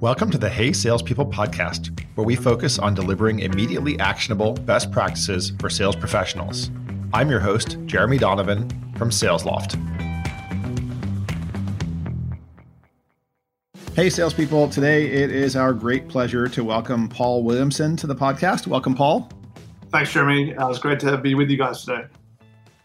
Welcome to the Hey Salespeople podcast, where we focus on delivering immediately actionable best practices for sales professionals. I'm your host, Jeremy Donovan from SalesLoft. Hey, salespeople. Today it is our great pleasure to welcome Paul Williamson to the podcast. Welcome, Paul. Thanks, Jeremy. Uh, it's great to be with you guys today.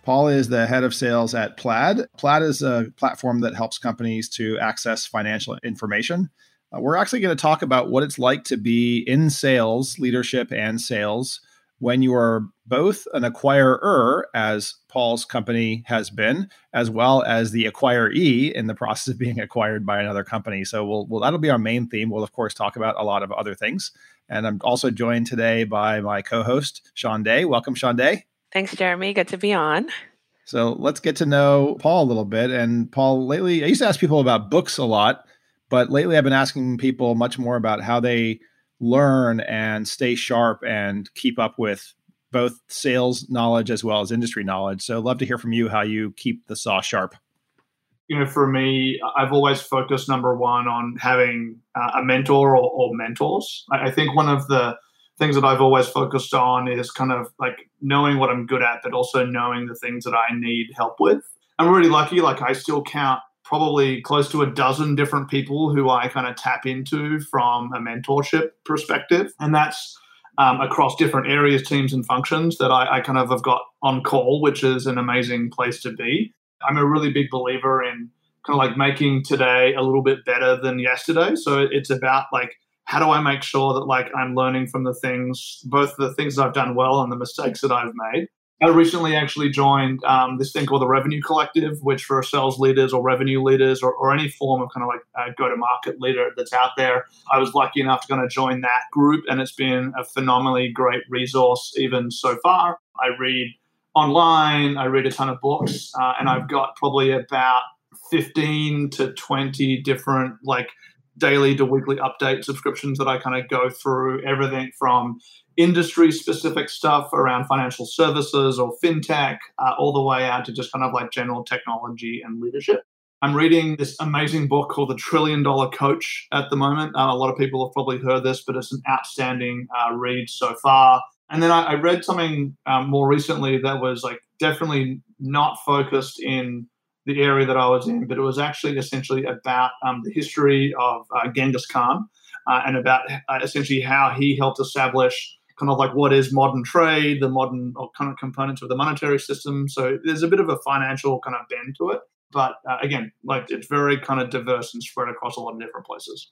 Paul is the head of sales at Plaid. Plaid is a platform that helps companies to access financial information uh, we're actually going to talk about what it's like to be in sales, leadership, and sales when you are both an acquirer, as Paul's company has been, as well as the acquiree in the process of being acquired by another company. So we'll, we'll that'll be our main theme. We'll of course talk about a lot of other things. And I'm also joined today by my co-host Sean Day. Welcome, Sean Day. Thanks, Jeremy. Good to be on. So let's get to know Paul a little bit. And Paul, lately I used to ask people about books a lot but lately, I've been asking people much more about how they learn and stay sharp and keep up with both sales knowledge as well as industry knowledge. So, love to hear from you how you keep the saw sharp. You know, for me, I've always focused number one on having uh, a mentor or, or mentors. I, I think one of the things that I've always focused on is kind of like knowing what I'm good at, but also knowing the things that I need help with. I'm really lucky. Like I still count probably close to a dozen different people who I kind of tap into from a mentorship perspective. And that's um, across different areas, teams, and functions that I, I, kind of have got on call, which is an amazing place to be. I'm a really big believer in kind of like making today a little bit better than yesterday. So it's about like, how do I make sure that like I'm learning from the things, both the things I've done well and the mistakes that I've made, I recently actually joined um, this thing called the Revenue Collective, which for sales leaders or revenue leaders or, or any form of kind of like a go to market leader that's out there, I was lucky enough to kind of join that group, and it's been a phenomenally great resource even so far. I read online, I read a ton of books, uh, and I've got probably about 15 to 20 different like daily to weekly update subscriptions that I kind of go through everything from industry specific stuff around financial services or fintech, uh, all the way out to just kind of like general technology and leadership. I'm reading this amazing book called The Trillion Dollar Coach at the moment. Uh, a lot of people have probably heard this, but it's an outstanding uh, read so far. And then I, I read something um, more recently that was like definitely not focused in the area that I was in, but it was actually essentially about um, the history of uh, Genghis Khan uh, and about uh, essentially how he helped establish kind of like what is modern trade, the modern or kind of components of the monetary system. So there's a bit of a financial kind of bend to it. But uh, again, like it's very kind of diverse and spread across a lot of different places.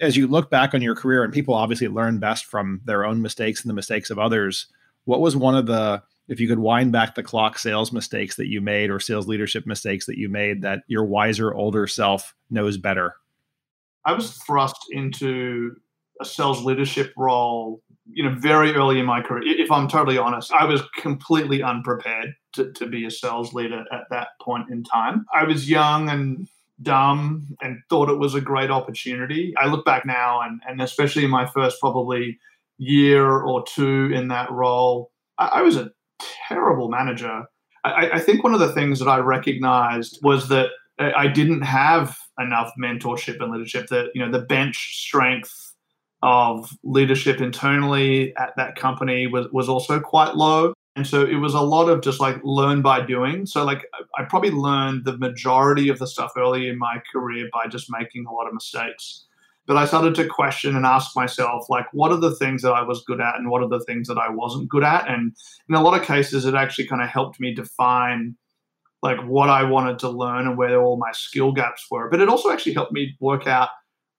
As you look back on your career, and people obviously learn best from their own mistakes and the mistakes of others, what was one of the if you could wind back the clock sales mistakes that you made or sales leadership mistakes that you made that your wiser older self knows better? I was thrust into a sales leadership role you know very early in my career. If i'm totally honest i was completely unprepared to, to be a sales leader at that point in time. I was young and dumb and thought it was a great opportunity. I look back now and, and especially in my first probably year or two in that role I, I was a terrible manager. I, I think one of the things that I recognized was that I didn't have enough mentorship and leadership. That you know the bench strength of leadership internally at that company was was also quite low. And so it was a lot of just like learn by doing. So like I probably learned the majority of the stuff early in my career by just making a lot of mistakes but I started to question and ask myself, like, what are the things that I was good at and what are the things that I wasn't good at? And in a lot of cases, it actually kind of helped me define like what I wanted to learn and where all my skill gaps were. But it also actually helped me work out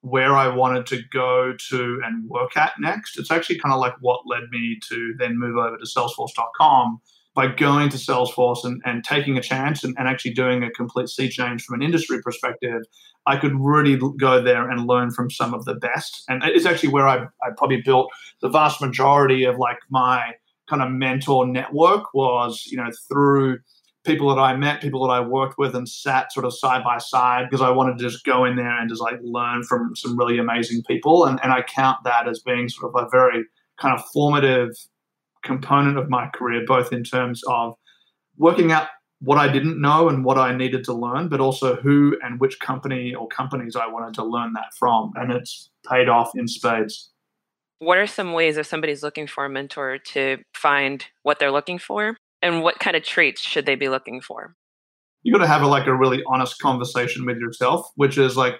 where I wanted to go to and work at next. It's actually kind of like what led me to then move over to salesforce.com by going to Salesforce and, and taking a chance and, and actually doing a complete sea change from an industry perspective, I could really go there and learn from some of the best. And it's actually where I, I probably built the vast majority of like my kind of mentor network was, you know, through people that I met, people that I worked with and sat sort of side by side because I wanted to just go in there and just like learn from some really amazing people. And, and I count that as being sort of a very kind of formative component of my career, both in terms of working out what I didn't know and what I needed to learn, but also who and which company or companies I wanted to learn that from. And it's paid off in spades. What are some ways if somebody's looking for a mentor to find what they're looking for? And what kind of traits should they be looking for? You got to have a, like a really honest conversation with yourself, which is like,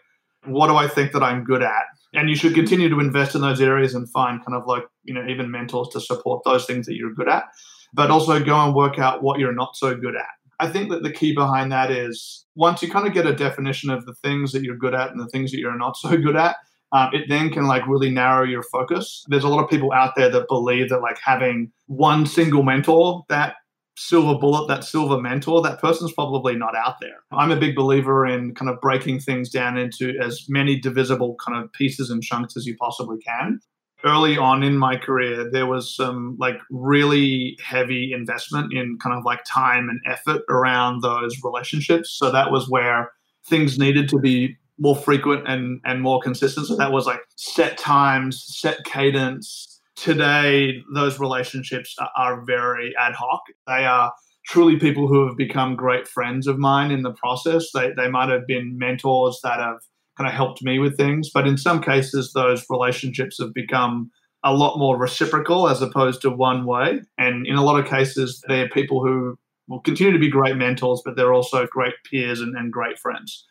what do I think that I'm good at? And you should continue to invest in those areas and find kind of like, you know, even mentors to support those things that you're good at, but also go and work out what you're not so good at. I think that the key behind that is once you kind of get a definition of the things that you're good at and the things that you're not so good at, um, it then can like really narrow your focus. There's a lot of people out there that believe that like having one single mentor that silver bullet, that silver mentor, that person's probably not out there. I'm a big believer in kind of breaking things down into as many divisible kind of pieces and chunks as you possibly can. Early on in my career, there was some like really heavy investment in kind of like time and effort around those relationships. So that was where things needed to be more frequent and, and more consistent. So that was like set times, set cadence, today those relationships are very ad hoc. They are truly people who have become great friends of mine in the process. They, they might have been mentors that have kind of helped me with things, but in some cases, those relationships have become a lot more reciprocal as opposed to one way. And in a lot of cases, they're people who will continue to be great mentors, but they're also great peers and, and great friends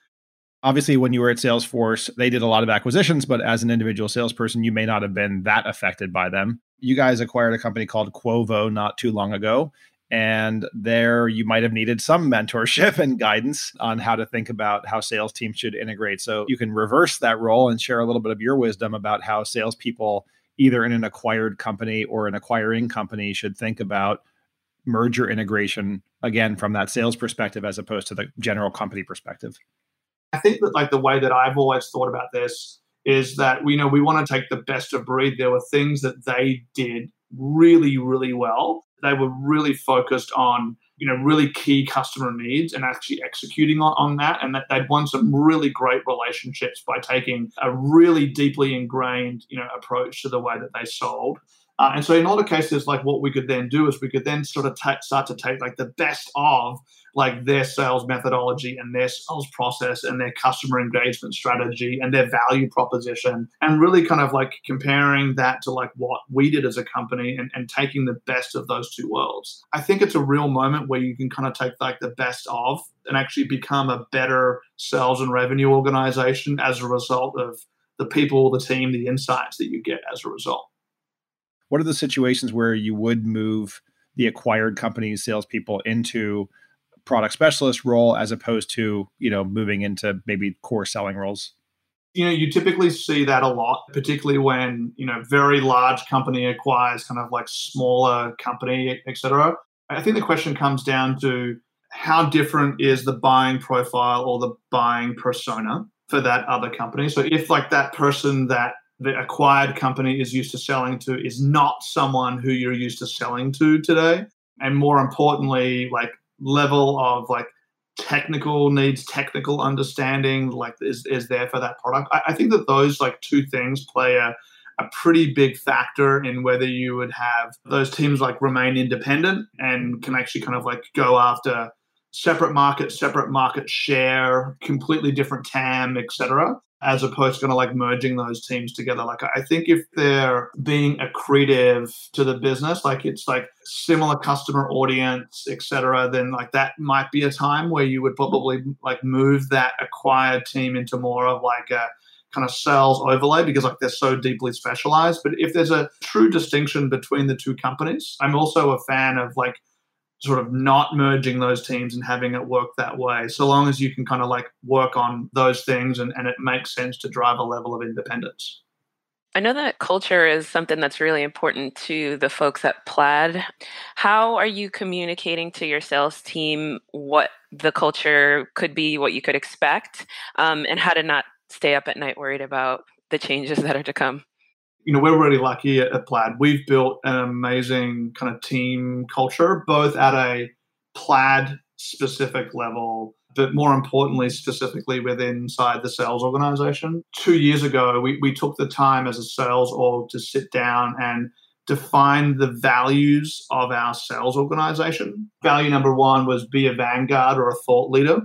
obviously when you were at salesforce they did a lot of acquisitions but as an individual salesperson you may not have been that affected by them. You guys acquired a company called quovo not too long ago and there you might have needed some mentorship and guidance on how to think about how sales teams should integrate. So you can reverse that role and share a little bit of your wisdom about how salespeople either in an acquired company or an acquiring company should think about merger integration again from that sales perspective as opposed to the general company perspective I think that like the way that I've always thought about this is that you know we want to take the best of breed. There were things that they did really, really well. They were really focused on you know really key customer needs and actually executing on, on that and that they'd won some really great relationships by taking a really deeply ingrained you know approach to the way that they sold uh, and so in a lot of cases, like what we could then do is we could then sort of take, start to take like the best of like their sales methodology and their sales process and their customer engagement strategy and their value proposition and really kind of like comparing that to like what we did as a company and, and taking the best of those two worlds. I think it's a real moment where you can kind of take like the best of and actually become a better sales and revenue organization as a result of the people, the team, the insights that you get as a result what are the situations where you would move the acquired company's salespeople into product specialist role as opposed to you know moving into maybe core selling roles? You know you typically see that a lot particularly when you know very large company acquires kind of like smaller company etc i think the question comes down to how different is the buying profile or the buying persona for that other company. So if like that person that the acquired company is used to selling to is not someone who you're used to selling to today and more importantly like level of like technical needs technical understanding like is, is there for that product. I, I think that those like two things play a, a pretty big factor in whether you would have those teams like remain independent and can actually kind of like go after separate market separate market share completely different tam etc as opposed to kind of like merging those teams together. Like I think if they're being accretive to the business, like it's like similar customer audience, etc., then like that might be a time where you would probably like move that acquired team into more of like a kind of sales overlay because like they're so deeply specialized. But if there's a true distinction between the two companies, I'm also a fan of like sort of not merging those teams and having it work that way so long as you can kind of like work on those things and, and it makes sense to drive a level of independence I know that culture is something that's really important to the folks at Plaid. How are you communicating to your sales team what the culture could be, what you could expect, um, and how to not stay up at night worried about the changes that are to come? You know, we're really lucky at, at Plaid. We've built an amazing kind of team culture, both at a Plaid specific level, but more importantly, specifically within inside the sales organization. Two years ago, we, we took the time as a sales org to sit down and define the values of our sales organization. Value number one was be a vanguard or a thought leader.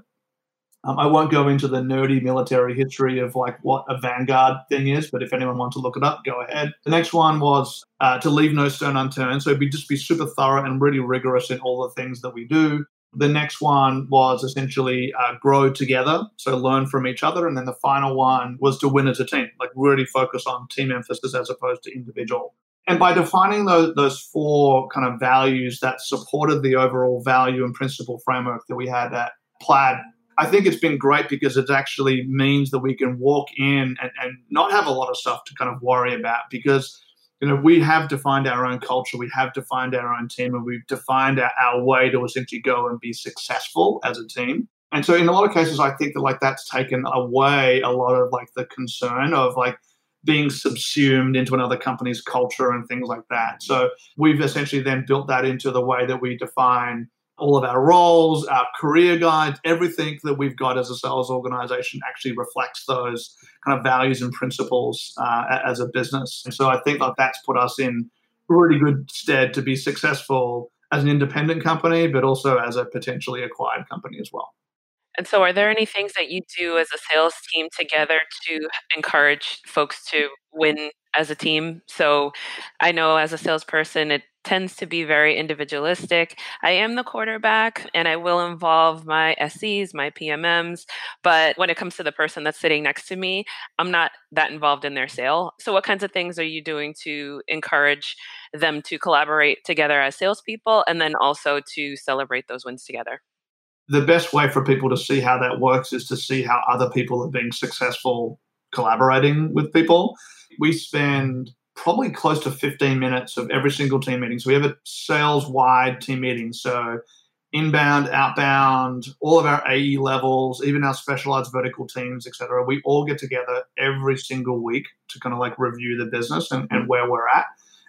Um, I won't go into the nerdy military history of like what a vanguard thing is, but if anyone wants to look it up, go ahead. The next one was uh, to leave no stone unturned. So be just be super thorough and really rigorous in all the things that we do. The next one was essentially uh, grow together, so learn from each other. And then the final one was to win as a team, like really focus on team emphasis as opposed to individual. And by defining those, those four kind of values that supported the overall value and principle framework that we had at Plaid, I think it's been great because it actually means that we can walk in and, and not have a lot of stuff to kind of worry about because you know, we have defined our own culture, we have defined our own team, and we've defined our, our, way to essentially go and be successful as a team. And so, in a lot of cases, I think that like that's taken away a lot of like the concern of like being subsumed into another company's culture and things like that. So, we've essentially then built that into the way that we define all of our roles, our career guides, everything that we've got as a sales organization actually reflects those kind of values and principles uh, as a business. And so I think that that's put us in really good stead to be successful as an independent company, but also as a potentially acquired company as well. And so, are there any things that you do as a sales team together to encourage folks to win as a team? So, I know as a salesperson, it tends to be very individualistic. I am the quarterback and I will involve my SEs, my PMMs, but when it comes to the person that's sitting next to me, I'm not that involved in their sale. So, what kinds of things are you doing to encourage them to collaborate together as salespeople and then also to celebrate those wins together? The best way for people to see how that works is to see how other people are being successful collaborating with people. We spend probably close to 15 minutes of every single team meeting. So we have a sales wide team meeting. So inbound, outbound, all of our AE levels, even our specialized vertical teams, etc. We all get together every single week to kind of like review the business and, and where we're at.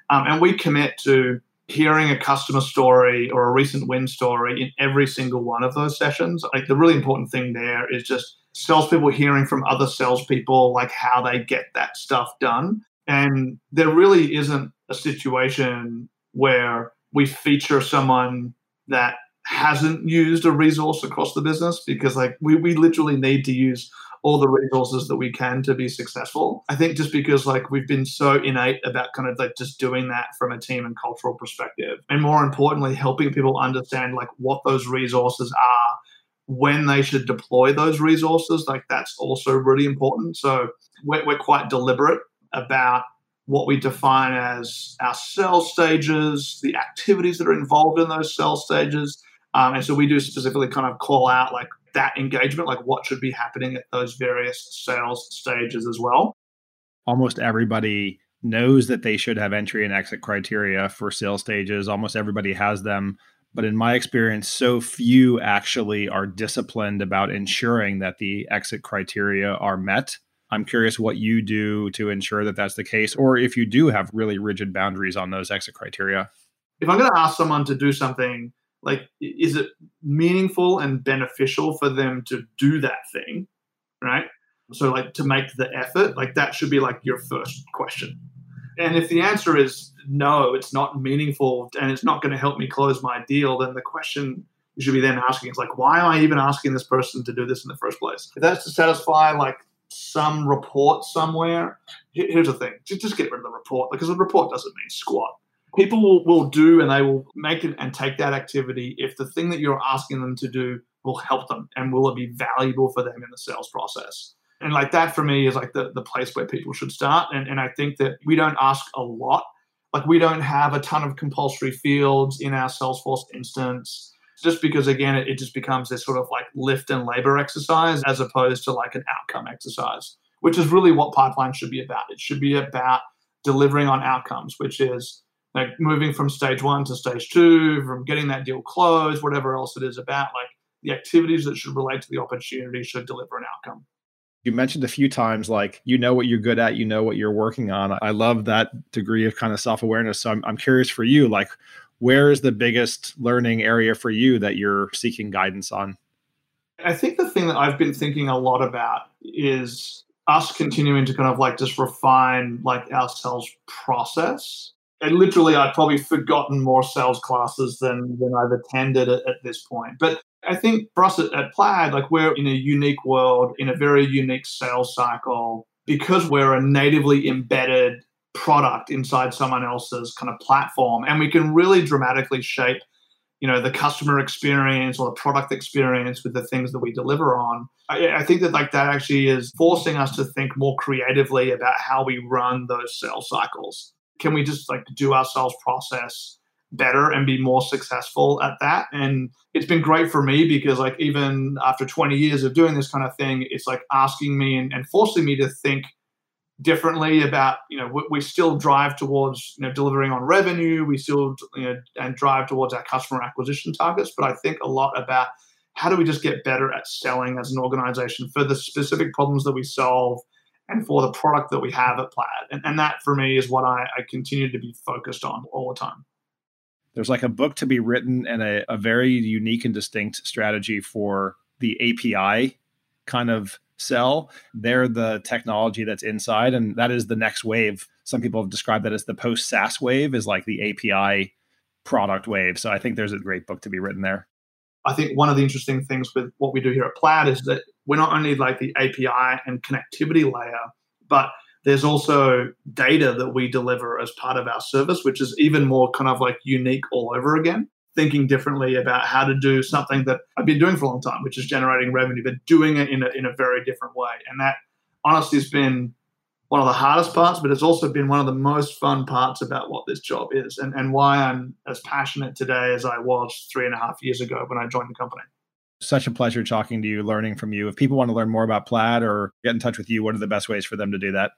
Um, and we commit to hearing a customer story or a recent win story in every single one of those sessions. Like the really important thing there is just salespeople hearing from other salespeople, like how they get that stuff done. And there really isn't a situation where we feature someone that hasn't used a resource across the business because like we, we literally need to use all the resources that we can to be successful. I think just because like we've been so innate about kind of like just doing that from a team and cultural perspective. And more importantly, helping people understand like what those resources are, when they should deploy those resources, like that's also really important. So we're, we're quite deliberate about what we define as our cell stages, the activities that are involved in those cell stages. Um, and so we do specifically kind of call out like that engagement, like what should be happening at those various sales stages as well. Almost everybody knows that they should have entry and exit criteria for sales stages. Almost everybody has them. But in my experience, so few actually are disciplined about ensuring that the exit criteria are met. I'm curious what you do to ensure that that's the case, or if you do have really rigid boundaries on those exit criteria. If I'm going to ask someone to do something, like, is it meaningful and beneficial for them to do that thing? Right. So, like, to make the effort, like, that should be like your first question. And if the answer is no, it's not meaningful and it's not going to help me close my deal, then the question you should be then asking is like, why am I even asking this person to do this in the first place? If that's to satisfy like some report somewhere. Here's the thing: just get rid of the report because the report doesn't mean squat. People will, will do and they will make it and take that activity if the thing that you're asking them to do will help them and will it be valuable for them in the sales process. And like that for me is like the, the place where people should start. And, and I think that we don't ask a lot. Like we don't have a ton of compulsory fields in our Salesforce instance just because again it, it just becomes this sort of like lift and labor exercise as opposed to like an outcome exercise which is really what pipeline should be about. It should be about delivering on outcomes which is like moving from stage one to stage two from getting that deal closed whatever else it is about like the activities that should relate to the opportunity should deliver an outcome. You mentioned a few times like you know what you're good at you know what you're working on. I love that degree of kind of self-awareness. So i'm, I'm curious for you like where is the biggest learning area for you that you're seeking guidance on? I think the thing that I've been thinking a lot about is us continuing to kind of like just refine like our sales process. and literally I've probably forgotten more sales classes than than I've attended at, at this point. But I think for us at, at Plaid, like we're in a unique world, in a very unique sales cycle, because we're a natively embedded product inside someone else's kind of platform, and we can really dramatically shape you know the customer experience or the product experience with the things that we deliver on. I, I, think that like that actually is forcing us to think more creatively about how we run those sales cycles. Can we just like do our sales process better and be more successful at that? And it's been great for me because like even after 20 years of doing this kind of thing it's like asking me and, and forcing me to think differently about you know we, we, still drive towards you know delivering on revenue. We still you know and drive towards our customer acquisition targets. But i think a lot about how do we just get better at selling as an organization for the specific problems that we solve and for the product that we have at plaid. And, and that for me is what I, I continue to be focused on all the time. There's like a book to be written and a, a very unique and distinct strategy for the api kind of sell. They're the technology that's inside, and that is the next wave. Some people have described that as the post SaaS wave, is like the API product wave. So I think there's a great book to be written there. I think one of the interesting things with what we do here at Plaid is that we're not only like the API and connectivity layer, but there's also data that we deliver as part of our service, which is even more kind of like unique all over again thinking differently about how to do something that I've been doing for a long time, which is generating revenue, but doing it in a, in a very different way. And that honestly has been one of the hardest parts, but it's also been one of the most fun parts about what this job is and, and why I'm as passionate today as I was three and a half years ago when I joined the company. Such a pleasure talking to you, learning from you. If people want to learn more about Plaid or get in touch with you, what are the best ways for them to do that?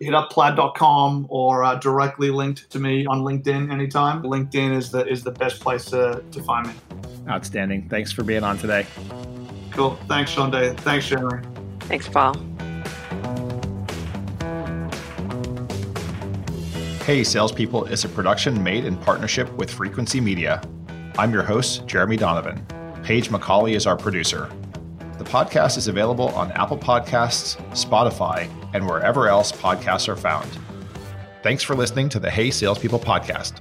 Hit up plaid.com or uh, directly linked to me on LinkedIn anytime. LinkedIn is the is the best place to, to find me. Outstanding. Thanks for being on today. Cool. Thanks, Sean Day. Thanks, Jeremy. Thanks, Paul. Hey Salespeople is a production made in partnership with Frequency Media. I'm your host, Jeremy Donovan. Paige McCauley is our producer. Podcast is available on Apple Podcasts, Spotify, and wherever else podcasts are found. Thanks for listening to the Hey Salespeople podcast.